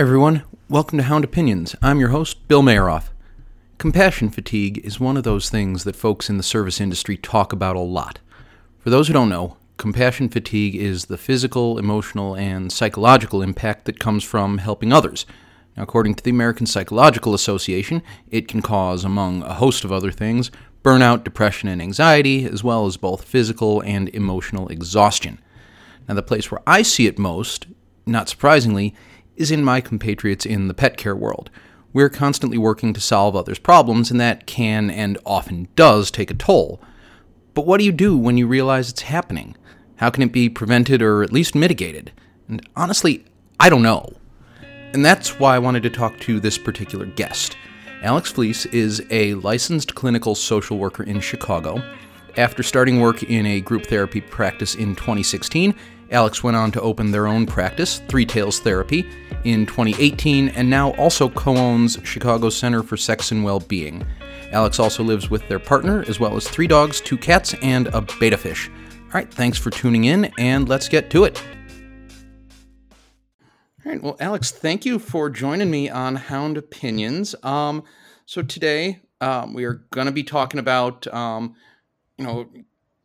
everyone. Welcome to Hound Opinions. I'm your host, Bill Mayeroff. Compassion fatigue is one of those things that folks in the service industry talk about a lot. For those who don't know, compassion fatigue is the physical, emotional, and psychological impact that comes from helping others. Now, according to the American Psychological Association, it can cause, among a host of other things, burnout, depression, and anxiety, as well as both physical and emotional exhaustion. Now, the place where I see it most, not surprisingly, is in my compatriots in the pet care world. We're constantly working to solve others' problems, and that can and often does take a toll. But what do you do when you realize it's happening? How can it be prevented or at least mitigated? And honestly, I don't know. And that's why I wanted to talk to this particular guest. Alex Fleece is a licensed clinical social worker in Chicago. After starting work in a group therapy practice in 2016, Alex went on to open their own practice, Three Tails Therapy, in 2018 and now also co owns Chicago Center for Sex and Well-Being. Alex also lives with their partner, as well as three dogs, two cats, and a betta fish. All right, thanks for tuning in, and let's get to it. All right, well, Alex, thank you for joining me on Hound Opinions. Um, so today um, we are going to be talking about, um, you know,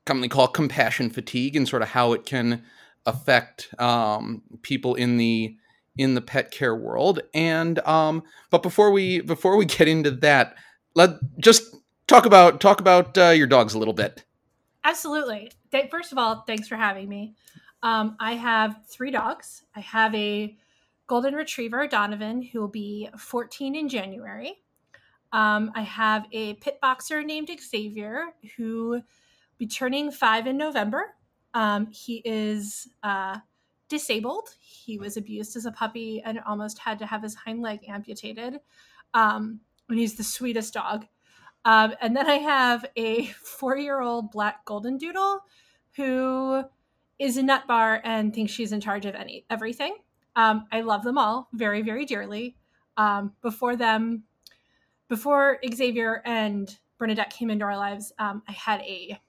commonly called compassion fatigue and sort of how it can affect um, people in the in the pet care world. And um, but before we before we get into that, let just talk about talk about uh, your dogs a little bit. Absolutely. First of all, thanks for having me. Um, I have three dogs. I have a golden retriever, Donovan, who will be 14 in January. Um, I have a pit boxer named Xavier, who will be turning five in November. Um, he is uh, disabled. He was abused as a puppy and almost had to have his hind leg amputated. Um, and he's the sweetest dog. Um, and then I have a four year old black golden doodle who is a nut bar and thinks she's in charge of any everything. Um, I love them all very, very dearly. Um, before them, before Xavier and Bernadette came into our lives, um, I had a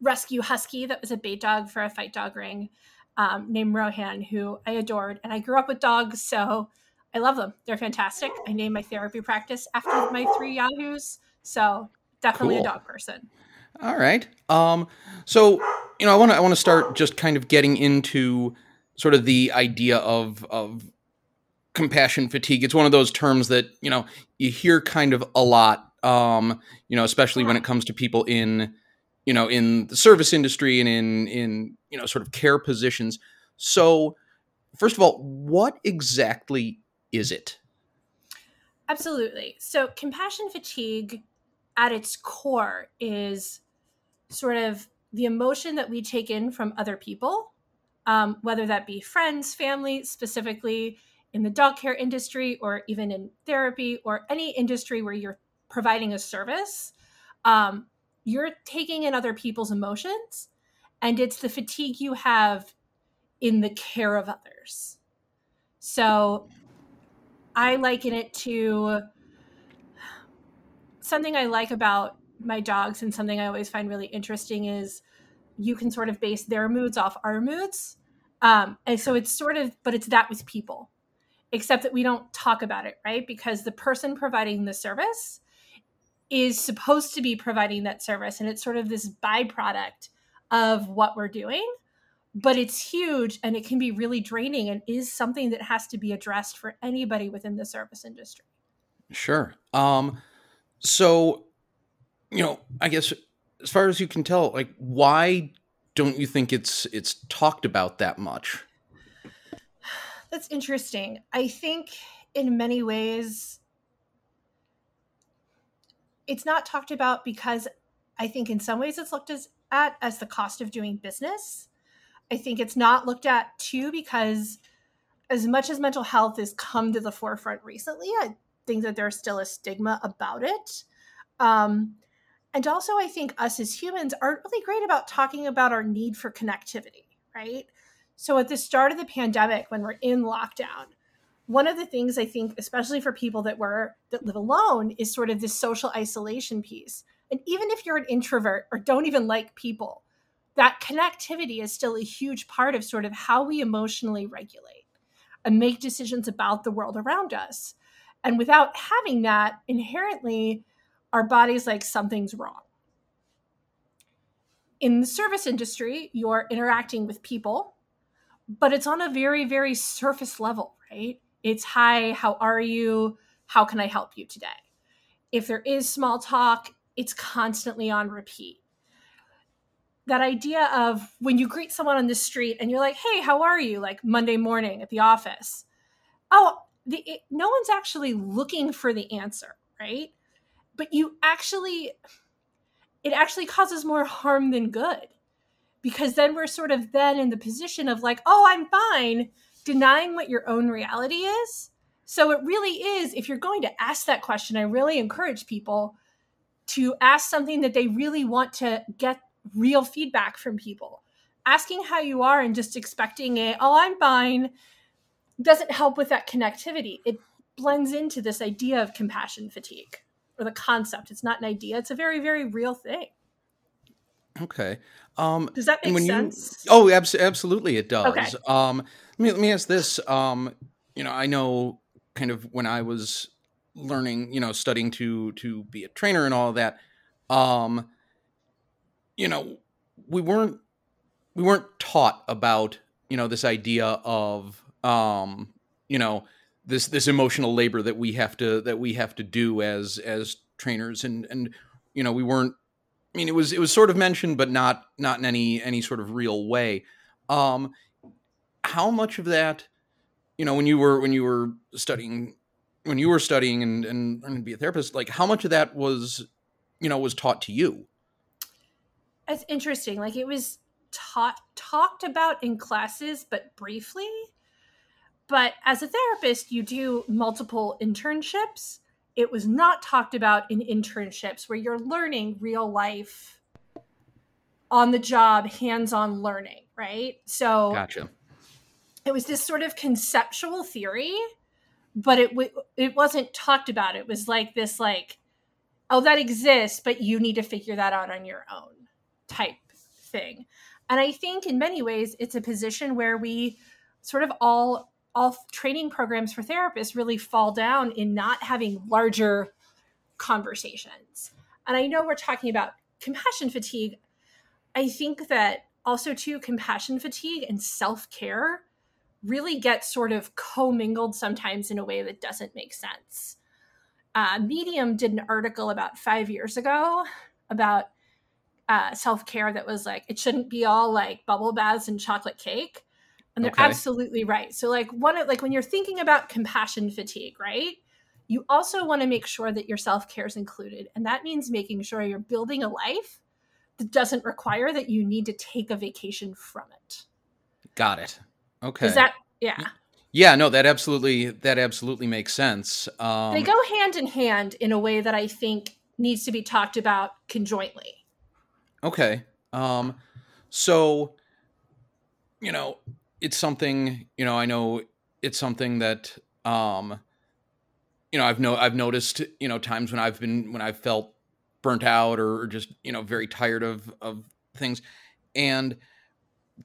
rescue husky that was a bait dog for a fight dog ring um, named Rohan, who I adored. And I grew up with dogs, so I love them. They're fantastic. I named my therapy practice after my three Yahoos. So definitely cool. a dog person. All right. Um, so you know, I want to I want to start just kind of getting into sort of the idea of of compassion fatigue. It's one of those terms that you know you hear kind of a lot. Um, you know, especially when it comes to people in you know in the service industry and in in you know sort of care positions. So first of all what exactly is it? Absolutely. So compassion fatigue at its core is sort of the emotion that we take in from other people um, whether that be friends family specifically in the dog care industry or even in therapy or any industry where you're providing a service. Um, you're taking in other people's emotions and it's the fatigue you have in the care of others. So I liken it to something I like about my dogs and something I always find really interesting is you can sort of base their moods off our moods. Um, and so it's sort of, but it's that with people, except that we don't talk about it, right? Because the person providing the service is supposed to be providing that service and it's sort of this byproduct of what we're doing but it's huge and it can be really draining and is something that has to be addressed for anybody within the service industry. Sure. Um so you know i guess as far as you can tell like why don't you think it's it's talked about that much? That's interesting. I think in many ways it's not talked about because I think in some ways it's looked as, at as the cost of doing business. I think it's not looked at too because as much as mental health has come to the forefront recently, I think that there's still a stigma about it. Um, and also, I think us as humans aren't really great about talking about our need for connectivity, right? So at the start of the pandemic, when we're in lockdown, one of the things I think, especially for people that were that live alone, is sort of this social isolation piece. And even if you're an introvert or don't even like people, that connectivity is still a huge part of sort of how we emotionally regulate. and make decisions about the world around us. And without having that, inherently, our body's like, something's wrong. In the service industry, you're interacting with people, but it's on a very, very surface level, right? It's hi, how are you? How can I help you today? If there is small talk, it's constantly on repeat. That idea of when you greet someone on the street and you're like, hey, how are you? Like Monday morning at the office. Oh, the, it, no one's actually looking for the answer, right? But you actually, it actually causes more harm than good because then we're sort of then in the position of like, oh, I'm fine, denying what your own reality is. So it really is, if you're going to ask that question, I really encourage people to ask something that they really want to get real feedback from people. Asking how you are and just expecting a, oh, I'm fine, doesn't help with that connectivity. It blends into this idea of compassion fatigue or the concept. It's not an idea, it's a very, very real thing. Okay. Um, does that make sense? You, oh, abs- absolutely, it does. Okay. Um, let me let me ask this. Um, you know, I know kind of when I was learning, you know, studying to to be a trainer and all that, um, you know, we weren't we weren't taught about you know this idea of um, you know this this emotional labor that we have to that we have to do as as trainers and and you know we weren't I mean it was it was sort of mentioned but not not in any any sort of real way. Um how much of that you know when you were when you were studying when you were studying and and learning to be a therapist like how much of that was you know was taught to you? It's interesting. Like it was taught talked about in classes but briefly. But as a therapist you do multiple internships it was not talked about in internships where you're learning real life on the job hands-on learning right so gotcha it was this sort of conceptual theory but it w- it wasn't talked about. It was like this like oh that exists, but you need to figure that out on your own type thing. And I think in many ways it's a position where we sort of all all training programs for therapists really fall down in not having larger conversations. And I know we're talking about compassion fatigue. I think that also too compassion fatigue and self-care really get sort of commingled sometimes in a way that doesn't make sense. Uh, Medium did an article about five years ago about uh, self care that was like, it shouldn't be all like bubble baths and chocolate cake. And they're okay. absolutely right. So, like, one of like when you're thinking about compassion fatigue, right? You also want to make sure that your self care is included. And that means making sure you're building a life that doesn't require that you need to take a vacation from it. Got it. Okay. Is that yeah? Yeah, no, that absolutely that absolutely makes sense. Um, they go hand in hand in a way that I think needs to be talked about conjointly. Okay. Um, so, you know, it's something. You know, I know it's something that um, you know I've no I've noticed. You know, times when I've been when I've felt burnt out or just you know very tired of of things, and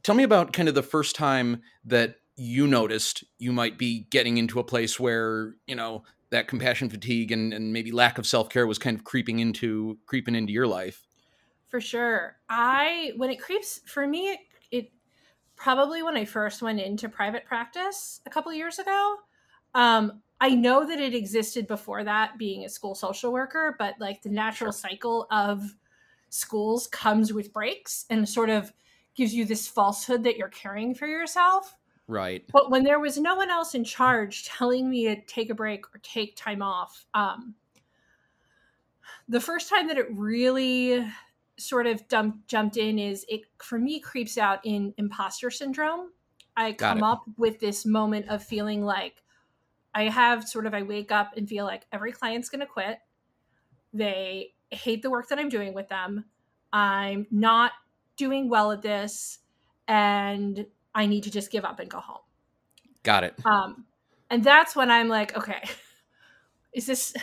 tell me about kind of the first time that you noticed you might be getting into a place where you know that compassion fatigue and, and maybe lack of self-care was kind of creeping into creeping into your life for sure i when it creeps for me it, it probably when i first went into private practice a couple years ago um, i know that it existed before that being a school social worker but like the natural sure. cycle of schools comes with breaks and sort of gives you this falsehood that you're caring for yourself. Right. But when there was no one else in charge telling me to take a break or take time off, um, the first time that it really sort of dump, jumped in is it for me creeps out in imposter syndrome. I Got come it. up with this moment of feeling like I have sort of I wake up and feel like every client's going to quit. They hate the work that I'm doing with them. I'm not doing well at this and I need to just give up and go home. Got it. Um, and that's when I'm like, okay, is this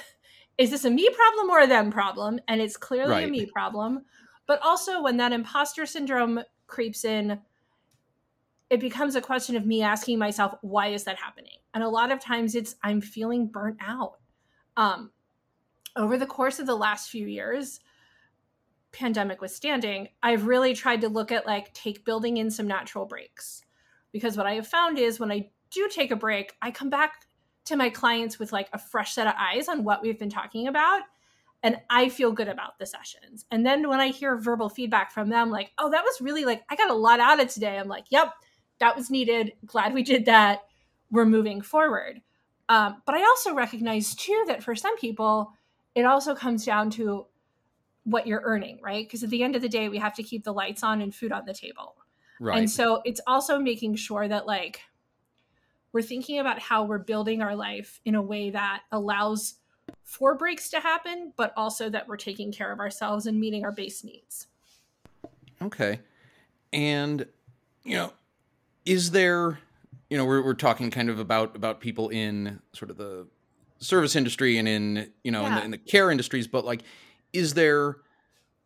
is this a me problem or a them problem? And it's clearly right. a me problem. But also when that imposter syndrome creeps in, it becomes a question of me asking myself, why is that happening? And a lot of times it's I'm feeling burnt out. Um, over the course of the last few years, pandemic withstanding, I've really tried to look at like take building in some natural breaks. Because what I have found is when I do take a break, I come back to my clients with like a fresh set of eyes on what we've been talking about and I feel good about the sessions. And then when I hear verbal feedback from them, like, oh, that was really like, I got a lot out of today. I'm like, yep, that was needed. Glad we did that. We're moving forward. Um, but I also recognize too that for some people, it also comes down to what you're earning, right? Because at the end of the day, we have to keep the lights on and food on the table. Right. And so it's also making sure that like we're thinking about how we're building our life in a way that allows for breaks to happen, but also that we're taking care of ourselves and meeting our base needs. Okay. And, you know, is there, you know, we're, we're talking kind of about, about people in sort of the service industry and in, you know, yeah. in, the, in the care industries, but like, is there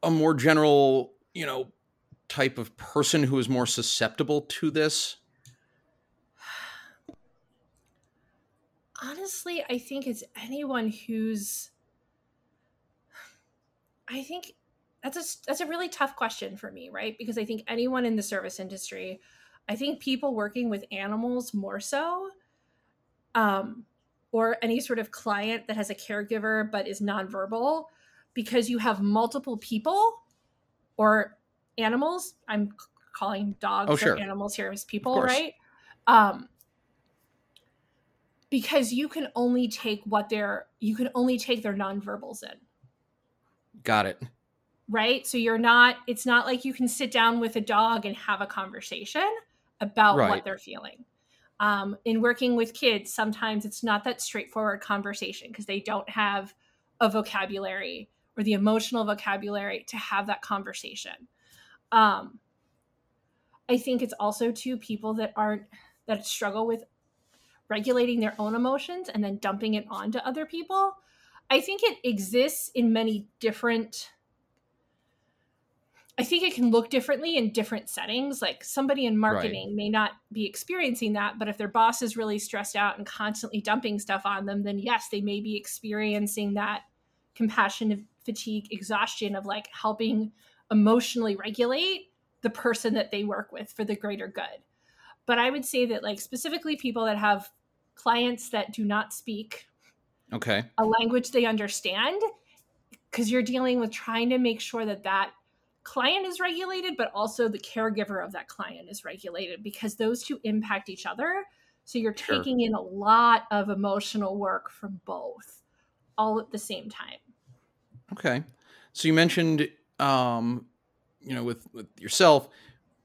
a more general, you know, type of person who is more susceptible to this? Honestly, I think it's anyone who's. I think that's a that's a really tough question for me, right? Because I think anyone in the service industry, I think people working with animals more so, um, or any sort of client that has a caregiver but is nonverbal, because you have multiple people or animals. I'm calling dogs oh, sure. or animals here as people, right? Um, because you can only take what they're you can only take their nonverbals in. Got it. Right? So you're not it's not like you can sit down with a dog and have a conversation about right. what they're feeling. Um, in working with kids, sometimes it's not that straightforward conversation because they don't have a vocabulary or the emotional vocabulary to have that conversation. Um, I think it's also to people that aren't that struggle with regulating their own emotions and then dumping it onto other people. I think it exists in many different I think it can look differently in different settings. Like somebody in marketing right. may not be experiencing that, but if their boss is really stressed out and constantly dumping stuff on them, then yes, they may be experiencing that compassion fatigue, exhaustion of like helping emotionally regulate the person that they work with for the greater good. But I would say that like specifically people that have clients that do not speak okay. a language they understand because you're dealing with trying to make sure that that client is regulated but also the caregiver of that client is regulated because those two impact each other. So you're sure. taking in a lot of emotional work from both all at the same time. Okay. So you mentioned um you know with with yourself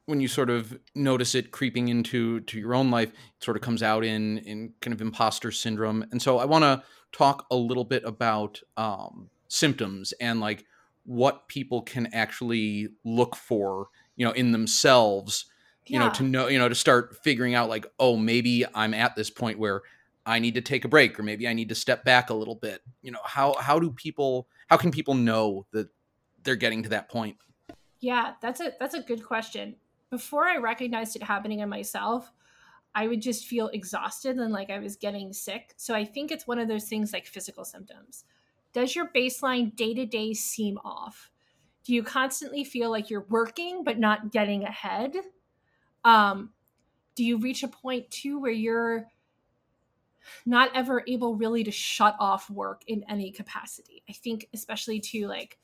when you sort of notice it creeping into to your own life, it sort of comes out in in kind of imposter syndrome. And so I want to talk a little bit about um, symptoms and like what people can actually look for, you know, in themselves, you yeah. know, to know, you know, to start figuring out like, oh, maybe I'm at this point where I need to take a break, or maybe I need to step back a little bit. You know, how how do people how can people know that they're getting to that point? Yeah, that's a that's a good question before I recognized it happening in myself, I would just feel exhausted and like I was getting sick. So I think it's one of those things like physical symptoms. Does your baseline day to day seem off? Do you constantly feel like you're working but not getting ahead? Um, do you reach a point too where you're not ever able really to shut off work in any capacity? I think, especially to like,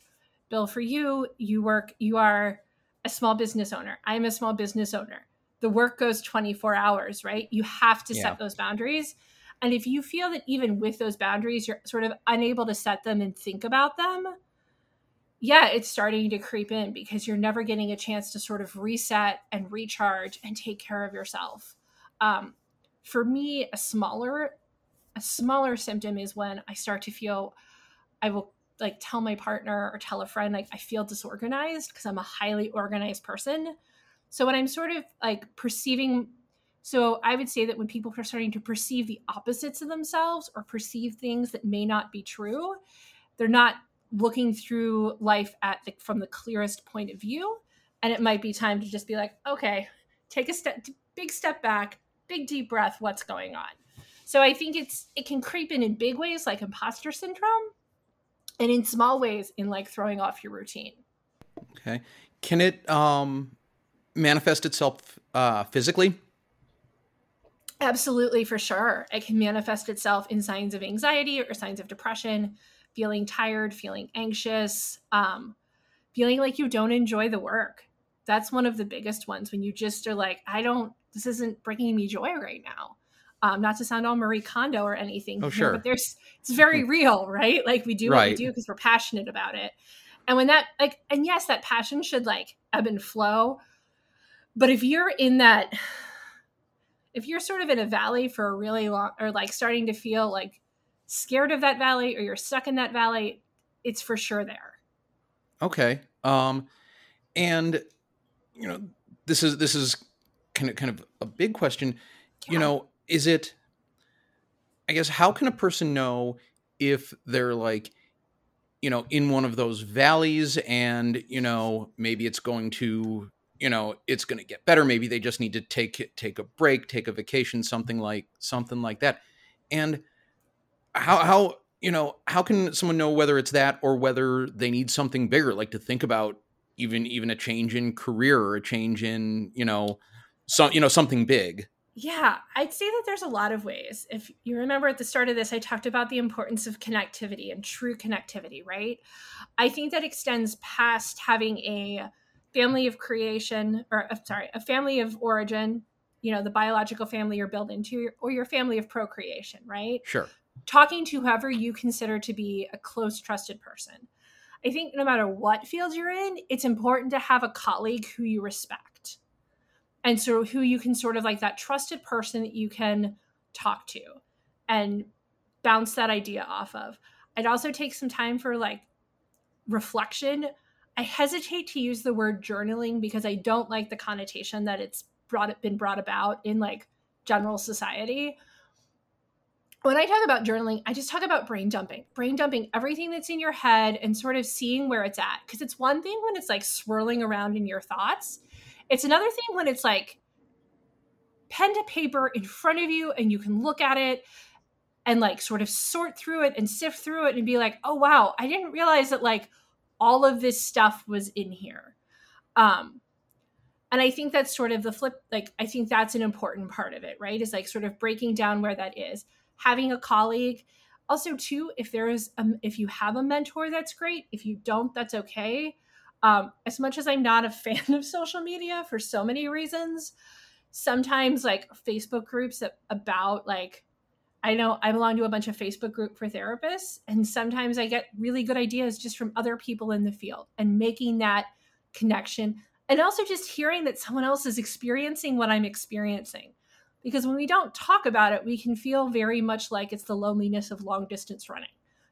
Bill, for you, you work, you are a small business owner. I'm a small business owner. The work goes 24 hours, right? You have to yeah. set those boundaries. And if you feel that even with those boundaries, you're sort of unable to set them and think about them, yeah, it's starting to creep in because you're never getting a chance to sort of reset and recharge and take care of yourself. Um, for me, a smaller, a smaller symptom is when I start to feel I will like tell my partner or tell a friend like I feel disorganized because I'm a highly organized person. So when I'm sort of like perceiving so I would say that when people are starting to perceive the opposites of themselves or perceive things that may not be true, they're not looking through life at the, from the clearest point of view and it might be time to just be like, okay, take a step big step back, big deep breath, what's going on? So I think it's it can creep in in big ways like imposter syndrome and in small ways in like throwing off your routine. Okay. Can it um manifest itself uh physically? Absolutely, for sure. It can manifest itself in signs of anxiety or signs of depression, feeling tired, feeling anxious, um, feeling like you don't enjoy the work. That's one of the biggest ones when you just are like, I don't, this isn't bringing me joy right now. Um, not to sound all Marie Kondo or anything, oh, sure. but there's, it's very real, right? Like we do right. what we do because we're passionate about it. And when that, like, and yes, that passion should like ebb and flow. But if you're in that, if you're sort of in a valley for a really long or like starting to feel like scared of that valley or you're stuck in that valley it's for sure there okay um and you know this is this is kind of kind of a big question yeah. you know is it i guess how can a person know if they're like you know in one of those valleys and you know maybe it's going to you know it's going to get better. Maybe they just need to take take a break take a vacation something like something like that. And how how you know how can someone know whether it's that or whether they need something bigger like to think about even even a change in career or a change in you know some you know something big yeah i'd say that there's a lot of ways. If you remember at the start of this i talked about the importance of connectivity and true connectivity right? I think that extends past having a family of creation or sorry a family of origin you know the biological family you're built into or your family of procreation right? Sure. Talking to whoever you consider to be a close trusted person. I think no matter what field you're in it's important to have a colleague who you respect and so who you can sort of like that trusted person that you can talk to and bounce that idea off of i'd also take some time for like reflection I hesitate to use the word journaling because I don't like the connotation that it's brought been brought about in like general society. When I talk about journaling, I just talk about brain dumping, brain dumping everything that's in your head and sort of seeing where it's at. Because it's one thing when it's like swirling around in your thoughts, it's another thing when it's like pen to paper in front of you and you can look at it and like sort of sort through it and sift through it and be like, oh wow, I didn't realize that like all of this stuff was in here. Um, and I think that's sort of the flip. Like, I think that's an important part of it, right? Is like sort of breaking down where that is. Having a colleague. Also, too, if there is, a, if you have a mentor, that's great. If you don't, that's okay. Um, as much as I'm not a fan of social media for so many reasons, sometimes like Facebook groups about like I know I belong to a bunch of Facebook group for therapists, and sometimes I get really good ideas just from other people in the field and making that connection. And also just hearing that someone else is experiencing what I'm experiencing. Because when we don't talk about it, we can feel very much like it's the loneliness of long distance running,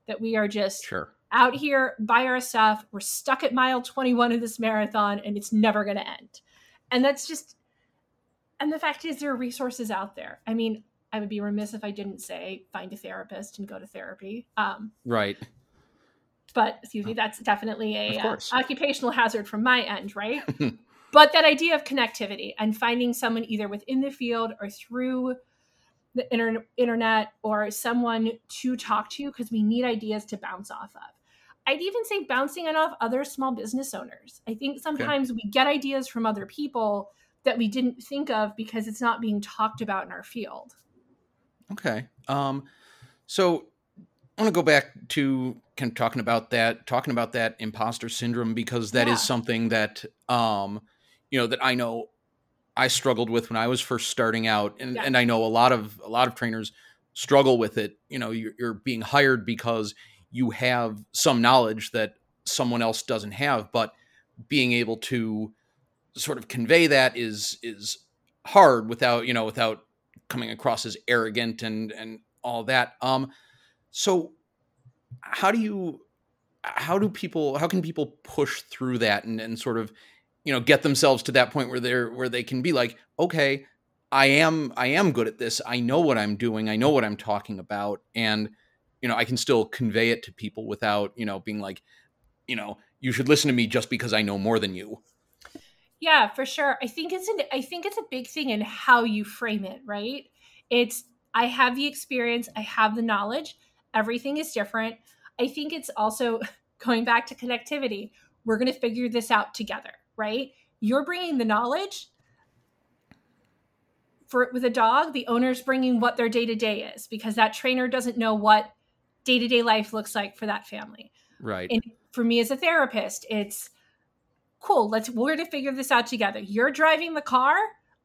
that we are just sure. Out here by our stuff. We're stuck at mile 21 of this marathon and it's never going to end. And that's just, and the fact is, there are resources out there. I mean, I would be remiss if I didn't say find a therapist and go to therapy. Um, right. But excuse me, that's definitely a uh, occupational hazard from my end, right? but that idea of connectivity and finding someone either within the field or through the inter- internet or someone to talk to because we need ideas to bounce off of. I'd even say bouncing it off other small business owners. I think sometimes okay. we get ideas from other people that we didn't think of because it's not being talked about in our field. Okay. Um, so I want to go back to kind of talking about that, talking about that imposter syndrome because that yeah. is something that, um, you know, that I know I struggled with when I was first starting out, and yeah. and I know a lot of a lot of trainers struggle with it. You know, you're, you're being hired because you have some knowledge that someone else doesn't have, but being able to sort of convey that is is hard without you know without coming across as arrogant and and all that. Um, so how do you how do people how can people push through that and, and sort of you know get themselves to that point where they're where they can be like okay i am i am good at this. I know what i'm doing. I know what i'm talking about. And you know i can still convey it to people without you know being like you know you should listen to me just because i know more than you Yeah, for sure. I think it's an I think it's a big thing in how you frame it, right? It's I have the experience, I have the knowledge, everything is different. I think it's also going back to connectivity. We're going to figure this out together, right? You're bringing the knowledge for with a dog, the owner's bringing what their day-to-day is because that trainer doesn't know what day-to-day life looks like for that family. Right. And for me as a therapist, it's cool. Let's we're going to figure this out together. You're driving the car,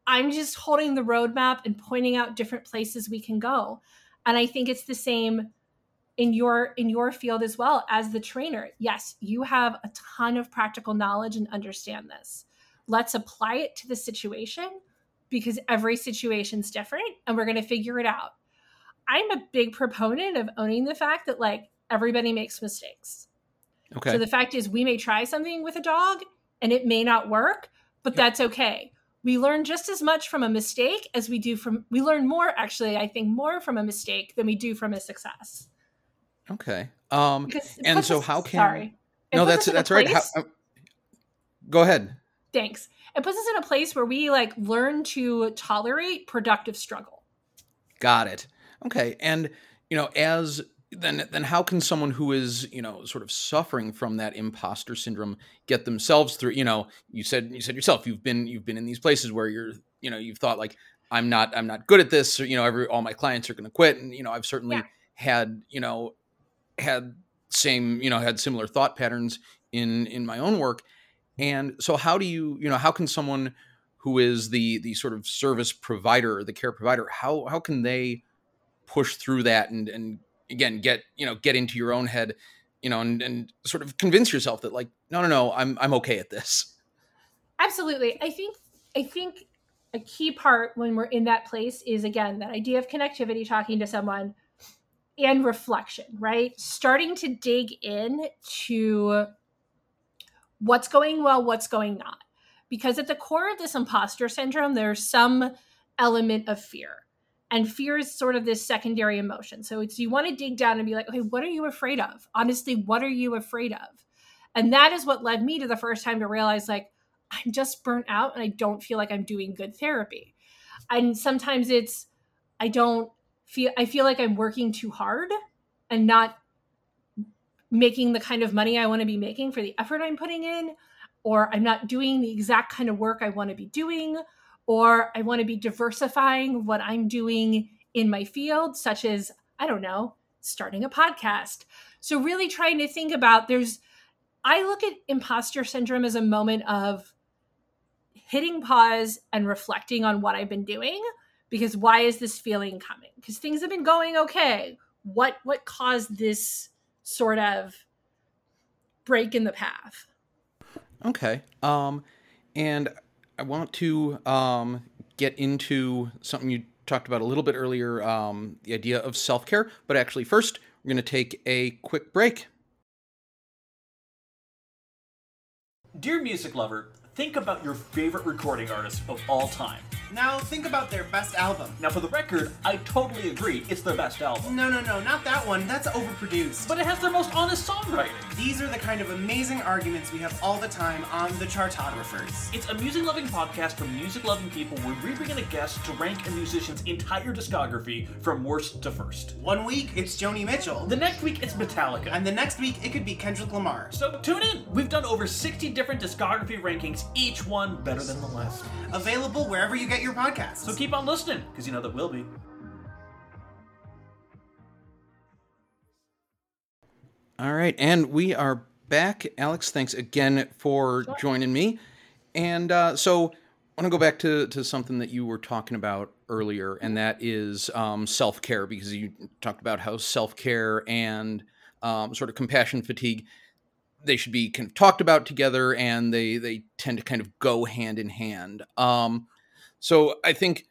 I'm just holding the roadmap and pointing out different places we can go. And I think it's the same in your in your field as well as the trainer. Yes, you have a ton of practical knowledge and understand this. Let's apply it to the situation because every situation's different and we're going to figure it out. I'm a big proponent of owning the fact that like everybody makes mistakes. Okay. So the fact is we may try something with a dog and it may not work, but that's okay. We learn just as much from a mistake as we do from we learn more actually i think more from a mistake than we do from a success. Okay. Um and so us, how can sorry. No that's that's right. How, uh, go ahead. Thanks. It puts us in a place where we like learn to tolerate productive struggle. Got it okay and you know as then then how can someone who is you know sort of suffering from that imposter syndrome get themselves through you know you said you said yourself you've been you've been in these places where you're you know you've thought like i'm not i'm not good at this or you know every all my clients are going to quit and you know i've certainly yeah. had you know had same you know had similar thought patterns in in my own work and so how do you you know how can someone who is the the sort of service provider the care provider how how can they push through that and and again get you know get into your own head you know and, and sort of convince yourself that like no no no i'm i'm okay at this. Absolutely. I think i think a key part when we're in that place is again that idea of connectivity talking to someone and reflection right? Starting to dig in to what's going well what's going not. Because at the core of this imposter syndrome there's some element of fear and fear is sort of this secondary emotion. So it's you want to dig down and be like okay what are you afraid of? Honestly what are you afraid of? And that is what led me to the first time to realize like i'm just burnt out and i don't feel like i'm doing good therapy. And sometimes it's i don't feel i feel like i'm working too hard and not making the kind of money i want to be making for the effort i'm putting in or i'm not doing the exact kind of work i want to be doing or I want to be diversifying what I'm doing in my field, such as, I don't know, starting a podcast. So, really trying to think about there's, I look at imposter syndrome as a moment of hitting pause and reflecting on what I've been doing because why is this feeling coming? Because things have been going okay. What what caused this sort of break in the path? Okay. Um and I want to um, get into something you talked about a little bit earlier um, the idea of self care. But actually, first, we're going to take a quick break. Dear music lover, think about your favorite recording artist of all time. Now think about their best album. Now, for the record, I totally agree. It's their best album. No, no, no, not that one. That's overproduced. But it has their most honest songwriting. These are the kind of amazing arguments we have all the time on The Chartographers. It's a music loving podcast for music loving people where we bring in a guest to rank a musician's entire discography from worst to first. One week, it's Joni Mitchell. The next week, it's Metallica. And the next week, it could be Kendrick Lamar. So tune in. We've done over 60 different discography rankings, each one better than the last. Available wherever you get get your podcasts. So keep on listening, because you know that will be. All right, and we are back. Alex, thanks again for sure. joining me. And uh, so I want to go back to, to something that you were talking about earlier, and that is um, self care, because you talked about how self care and um, sort of compassion fatigue they should be kind of talked about together, and they they tend to kind of go hand in hand. Um, so I think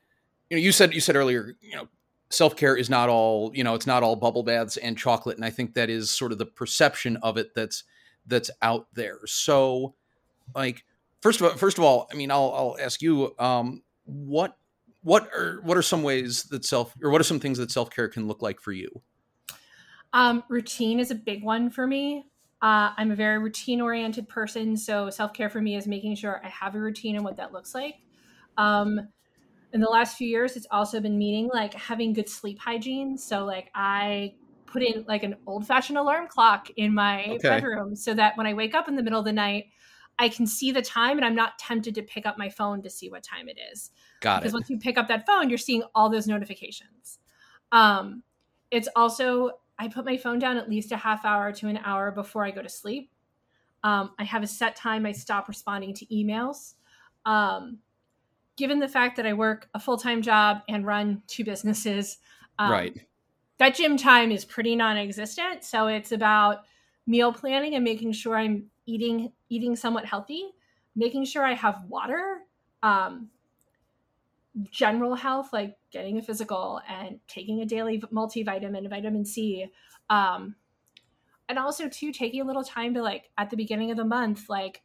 you know you said you said earlier you know self care is not all you know it's not all bubble baths and chocolate, and I think that is sort of the perception of it that's that's out there. So like first of all, first of all, I mean I'll I'll ask you um, what what are what are some ways that self or what are some things that self care can look like for you? Um, routine is a big one for me. Uh, I'm a very routine oriented person. So self care for me is making sure I have a routine and what that looks like. Um, in the last few years, it's also been meaning like having good sleep hygiene. So like I put in like an old fashioned alarm clock in my Okay. bedroom so that when I wake up in the middle of the night, I can see the time and I'm not tempted to pick up my phone to see what time it is Got because it. once you pick up that phone, you're seeing all those notifications. Um, it's also I put my phone down at least a half hour to an hour before I go to sleep. Um, I have a set time I stop responding to emails. Um, given the fact that I work a full time job and run two businesses, um, right. that gym time is pretty non-existent so it's about meal planning and making sure i'm eating eating somewhat healthy making sure i have water um, general health like getting a physical and taking a daily multivitamin vitamin c um, and also too taking a little time to like at the beginning of the month like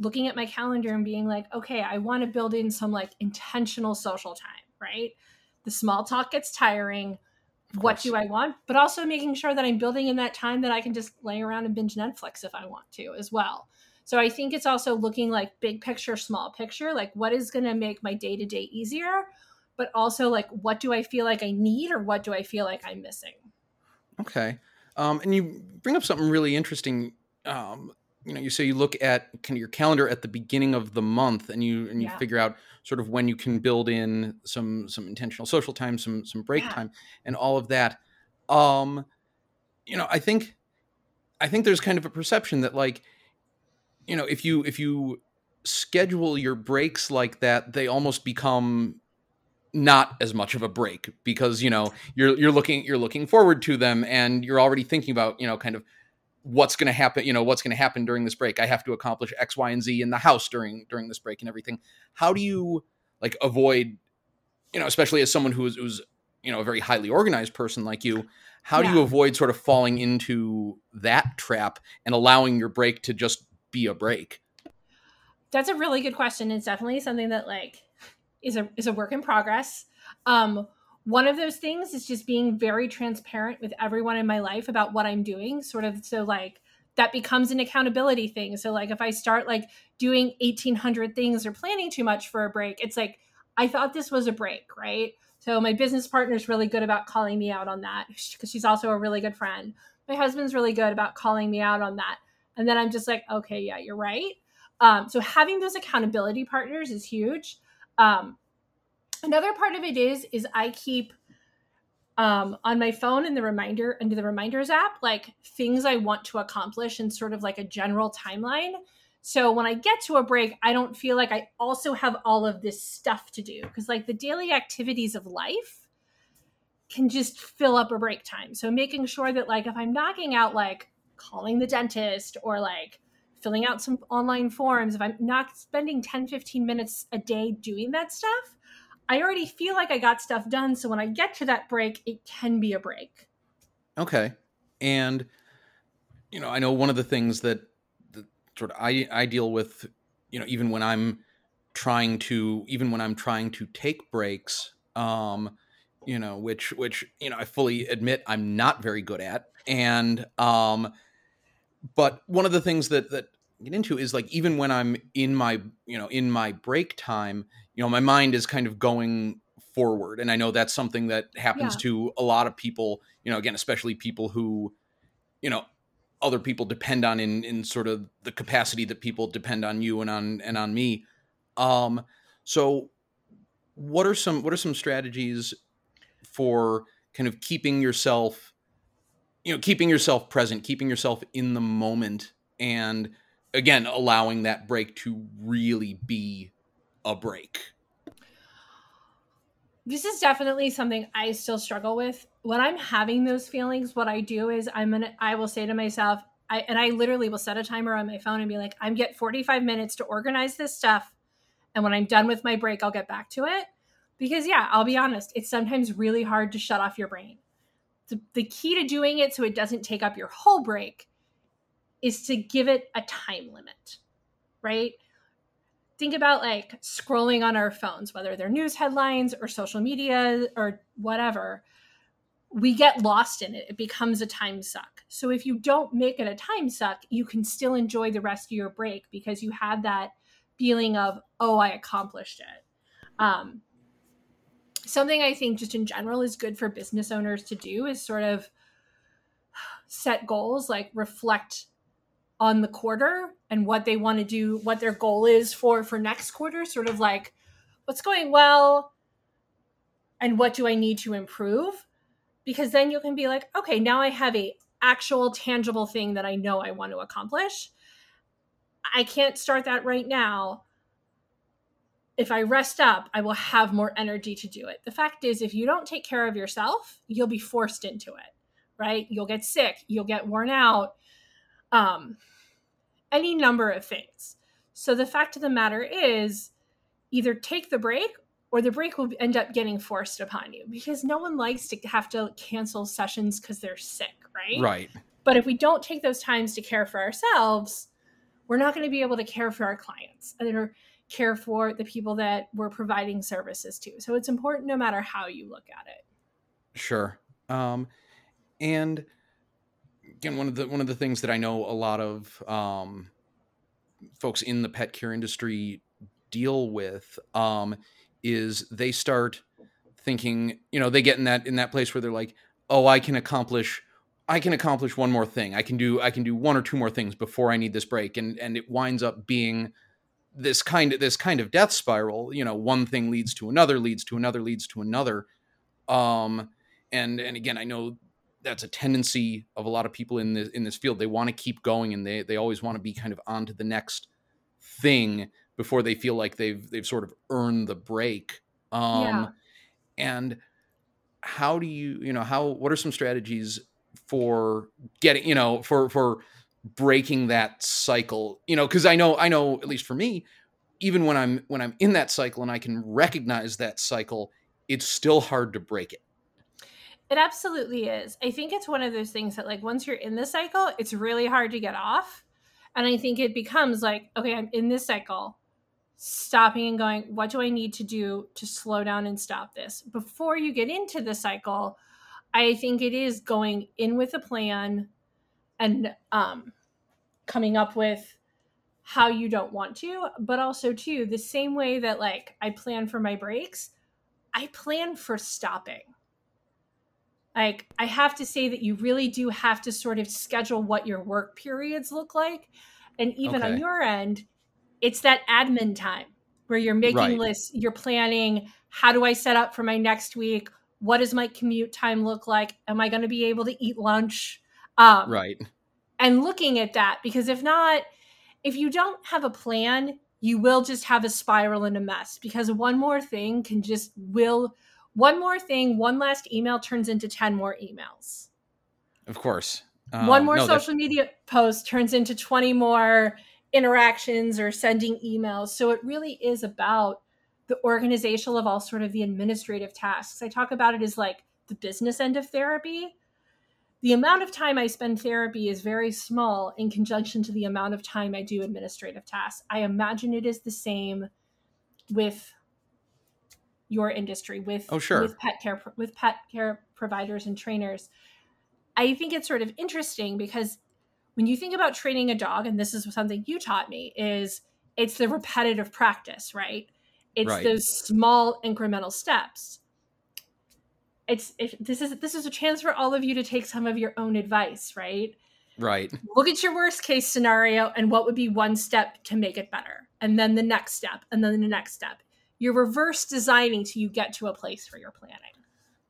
looking at my calendar and being like okay i want to build in some like intentional social time right? The small talk gets tiring. What do I want, but also making sure that I'm building in that time that I can just lay around and binge Netflix if I want to as well. So I think it's also looking like big picture, small picture, like what is going to make my day to day easier, but also like what do I feel like I need or what do I feel like I'm missing? Okay. Um, and you bring up something really interesting. Um, you know, you say you look at kind of your calendar at the beginning of the month, and you and you Yeah. figure out sort of when you can build in some some intentional social time, some some break Yeah. time, and all of that. Um, you know, I think I think there's kind of a perception that like, you know, if you if you schedule your breaks like that, they almost become not as much of a break because you know you're you're looking you're looking forward to them and you're already thinking about you know kind of what's going to happen you know what's going to happen during this break. I have to accomplish x y and z in the house during during this break and everything. How do you like avoid you know especially as someone who's who's you know a very highly organized person like you how do you avoid sort of falling into that trap and allowing your break to just be a break? That's a really good question. It's definitely something that like is a is a work in progress. Um, one of those things is just being very transparent with everyone in my life about what I'm doing, sort of so like that becomes an accountability thing. So like if I start like doing 1800 things or planning too much for a break, it's like I thought this was a break, right? So my business partner is really good about calling me out on that because she's also a really good friend. My husband's really good about calling me out on that. And then I'm just like, okay, yeah, you're right. Um, so having those accountability partners is huge. Um, another part of it is is I keep um, on my phone in the reminder under the reminders app like things I want to accomplish and sort of like a general timeline. So when I get to a break, I don't feel like I also have all of this stuff to do because like the daily activities of life can just fill up a break time. So making sure that like if I'm knocking out like calling the dentist or like filling out some online forms, if I'm not spending 10, 15 minutes a day doing that stuff, I already feel like I got stuff done. So when I get to that break, it can be a break. Okay. And you know, I know one of the things that, that sort of I I deal with, you know, even when I'm trying to even when I'm trying to take breaks, um, you know, which which, you know, I fully admit I'm not very good at. And um but one of the things that that I get into is like even when I'm in my, you know, in my break time, you know, my mind is kind of going forward and I know that's something that happens Yeah. to a lot of people, you know, again, especially people who you know other people depend on in in sort of the capacity that people depend on you and on and on me um so what are some what are some strategies for kind of keeping yourself you know keeping yourself present keeping yourself in the moment and again allowing that break to really be a break This is definitely something I still struggle with. When I'm having those feelings, what I do is I'm gonna I will say to myself, I and I literally will set a timer on my phone and be like, I'm get 45 minutes to organize this stuff. And when I'm done with my break, I'll get back to it. Because yeah, I'll be honest, it's sometimes really hard to shut off your brain. The, the key to doing it so it doesn't take up your whole break is to give it a time limit, right? think about like scrolling on our phones, whether they're news headlines or social media or whatever. we get lost in it. It becomes a time suck. So if you don't make it a time suck, you can still enjoy the rest of your break because you have that feeling of, oh, I accomplished it. Um, something I think just in general is good for business owners to do is sort of set goals, like reflect on the quarter and what they want to do, what their goal is for for next quarter, sort of like what's going well and what do I need to improve? Because then you can be like, okay, now I have a actual tangible thing that I know I want to accomplish. I can't start that right now. If I rest up, I will have more energy to do it. The fact is, if you don't take care of yourself, you'll be forced into it, right? You'll get sick, you'll get worn out, um, any number of things. So the fact of the matter is, either take the break or the break will end up getting forced upon you because no one likes to have to cancel sessions because they're sick, right? Right. But if we don't take those times to care for ourselves, we're not going to be able to care for our clients or care for the people that we're providing services to. So it's important no matter how you look at it. Sure. Um, and again, one of the one of the things that I know a lot of um, folks in the pet care industry deal with um, is they start thinking, you know, they get in that in that place where they're like, oh, I can accomplish I can accomplish one more thing. I can do I can do one or two more things before I need this break. And and it winds up being this kind of this kind of death spiral. You know, one thing leads to another, leads to another, leads to another. Um and and again, I know that's a tendency of a lot of people in this in this field. They want to keep going and they they always want to be kind of on to the next thing before they feel like they've they've sort of earned the break. Um Yeah. and how do you you know how what are some strategies for getting you know for for breaking that cycle you know because i know i know at least for me even when i'm when i'm in that cycle and i can recognize that cycle it's still hard to break it It absolutely is. I think it's one of those things that, like, once you're in the cycle, it's really hard to get off. And I think it becomes like, okay, I'm in this cycle, stopping and going, what do I need to do to slow down and stop this? Before you get into the cycle, I think it is going in with a plan and um, coming up with how you don't want to, but also, too, the same way that, like, I plan for my breaks, I plan for stopping. Like i have to say that you really do have to sort of schedule what your work periods look like. And even on your end it's that admin time where you're making Right. lists you're planning how do i set up for my next week? What does my commute time look like? Am i going to be able to eat lunch? Um, right and looking at that because if not if you don't have a plan you will just have a spiral and a mess because one more thing can just will one more thing one last email turns into 10 more emails. Of course. One Um, more no, social media post turns into 20 more interactions or sending emails. So it really is about the organizational of all sort of the administrative tasks. I talk about it as like the business end of therapy the amount of time i spend therapy is very small in conjunction to the amount of time i do administrative tasks i imagine it is the same with your industry with Oh, sure. with pet care with pet care providers and trainers i think it's sort of interesting because when you think about training a dog and this is something you taught me is it's the repetitive practice right it's Right. those small incremental steps it's if this is this is a chance for all of you to take some of your own advice right? Right. Look at your worst case scenario and what would be one step to make it better and then the next step and then the next step. You're reverse designing till you get to a place for your planning.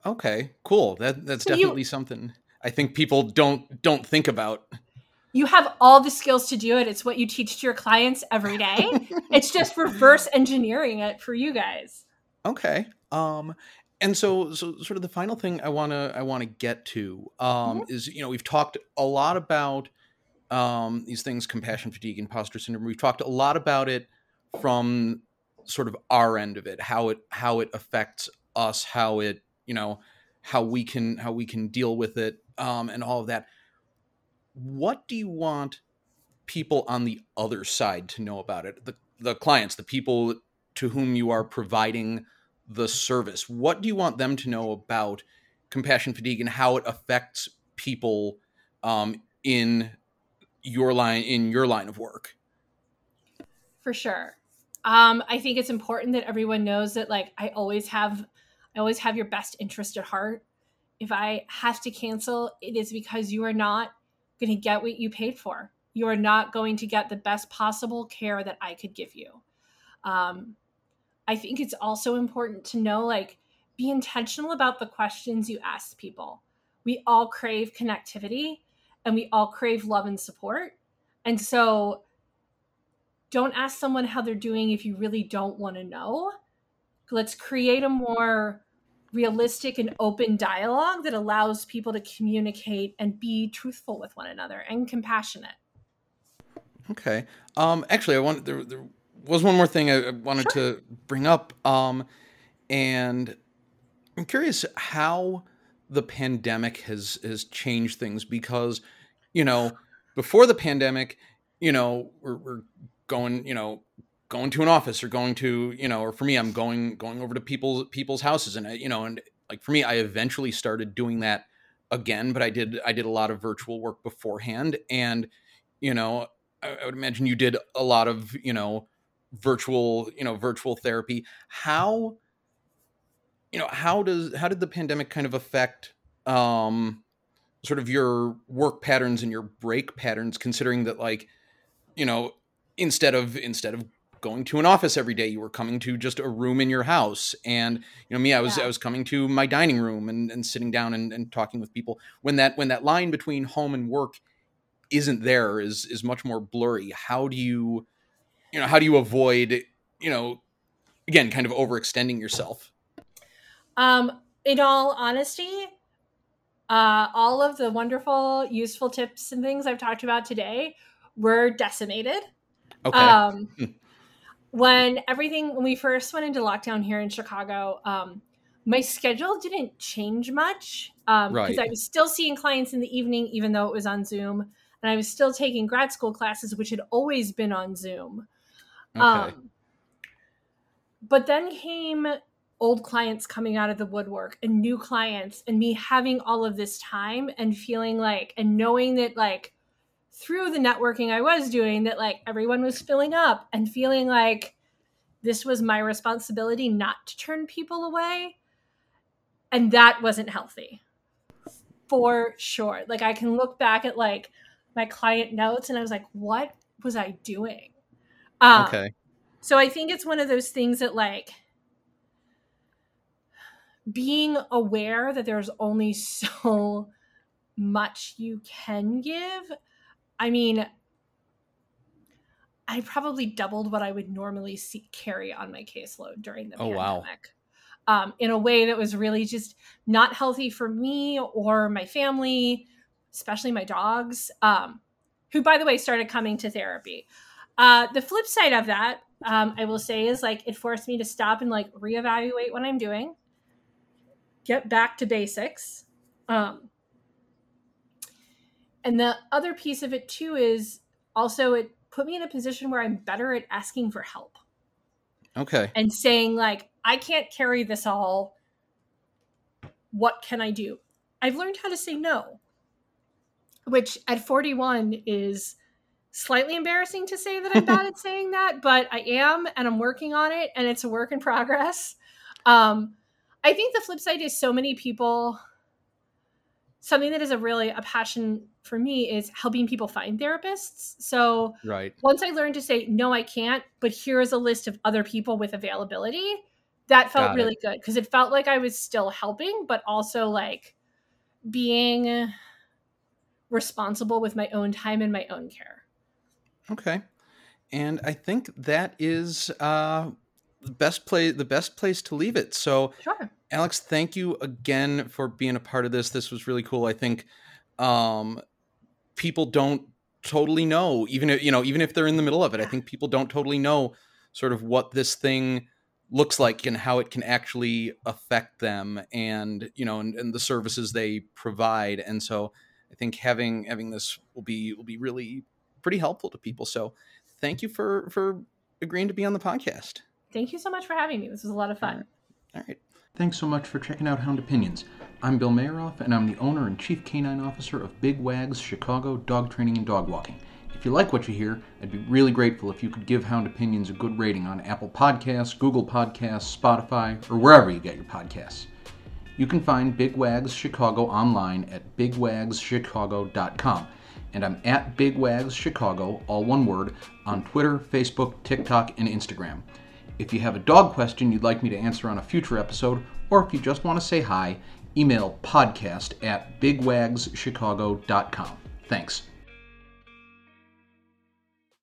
Okay cool. That that's So you- definitely something i think people don't don't think about. You have all the skills to do it. It's what you teach to your clients every day. It's just reverse engineering it for you guys. Okay. Um and so so sort of the final thing I want to I want to get to um is you know we've talked a lot about um these things compassion fatigue imposter syndrome. We've talked a lot about it from sort of our end of it how it how it affects us how it you know how we can how we can deal with it um and all of that. What do you want people on the other side to know about it? The the clients the people to whom you are providing the service what do you want them to know about compassion fatigue and how it affects people um, in your line in your line of work. For sure. Um, I think it's important that everyone knows that like I always have I always have your best interest at heart. If I have to cancel, it is because you are not going to get what you paid for. You are not going to get the best possible care that I could give you. Um, I think it's also important to know like be intentional about the questions you ask people. We all crave connectivity and we all crave love and support. And so don't ask someone how they're doing if you really don't want to know. Let's create a more realistic and open dialogue that allows people to communicate and be truthful with one another and compassionate. Okay. Um, actually, I want there, there was one more thing I wanted sure. to bring up. Um, and I'm curious how the pandemic has has changed things because, you know, before the pandemic, you know, we're, we're going, you know, going to an office or going to, you know, or for me, I'm going going over to people's people's houses, and I, you know, and like for me, I eventually started doing that again, but I did I did a lot of virtual work beforehand, and you know, I, I would imagine you did a lot of, you know, virtual, you know, virtual therapy. How you know how does how did the pandemic kind of affect um sort of your work patterns and your break patterns considering that like you know instead of instead of going to an office every day you were coming to just a room in your house and you know me i was yeah. i was coming to my dining room and, and sitting down and, and talking with people when that when that line between home and work isn't there is is much more blurry how do you you know how do you avoid you know again kind of overextending yourself um, in all honesty, uh, all of the wonderful, useful tips and things I've talked about today were decimated. Okay. Um, when everything, when we first went into lockdown here in Chicago, um, my schedule didn't change much because um, right. I was still seeing clients in the evening, even though it was on Zoom, and I was still taking grad school classes, which had always been on Zoom. Okay. Um, but then came old clients coming out of the woodwork and new clients and me having all of this time and feeling like and knowing that like through the networking I was doing that like everyone was filling up and feeling like this was my responsibility not to turn people away. And that wasn't healthy. For sure. Like I can look back at like my client notes and I was like what was I doing um, okay so I think it's one of those things that like being aware that there's only so much you can give. I mean, I probably doubled what I would normally see, carry on my caseload during the oh, pandemic. Wow. Um, in a way that was really just not healthy for me or my family, especially my dogs, um, who, by the way, started coming to therapy. Uh, the flip side of that, um, I will say, is like it forced me to stop and like reevaluate what I'm doing get back to basics. Um, and the other piece of it too is also it put me in a position where I'm better at asking for help. Okay. And saying like, I can't carry this all. What can I do? I've learned how to say no, which at 41 is slightly embarrassing to say that I'm bad at saying that, but I am and I'm working on it and it's a work in progress. Um, I think the flip side is so many people something that is a really a passion for me is helping people find therapists. So right. once I learned to say no I can't, but here is a list of other people with availability, that felt Got really it. good because it felt like I was still helping but also like being responsible with my own time and my own care. Okay. And I think that is uh the best place the best place to leave it. So sure. Alex, thank you again for being a part of this. This was really cool. I think um, people don't totally know, even if you know, even if they're in the middle of it. I think people don't totally know sort of what this thing looks like and how it can actually affect them, and you know, and, and the services they provide. And so, I think having having this will be will be really pretty helpful to people. So, thank you for for agreeing to be on the podcast. Thank you so much for having me. This was a lot of fun. All right. All right. Thanks so much for checking out Hound Opinions. I'm Bill Mayeroff, and I'm the owner and chief canine officer of Big Wags Chicago Dog Training and Dog Walking. If you like what you hear, I'd be really grateful if you could give Hound Opinions a good rating on Apple Podcasts, Google Podcasts, Spotify, or wherever you get your podcasts. You can find Big Wags Chicago online at bigwagschicago.com. And I'm at Big Wags Chicago, all one word, on Twitter, Facebook, TikTok, and Instagram. If you have a dog question you'd like me to answer on a future episode, or if you just want to say hi, email podcast at bigwagschicago.com. Thanks.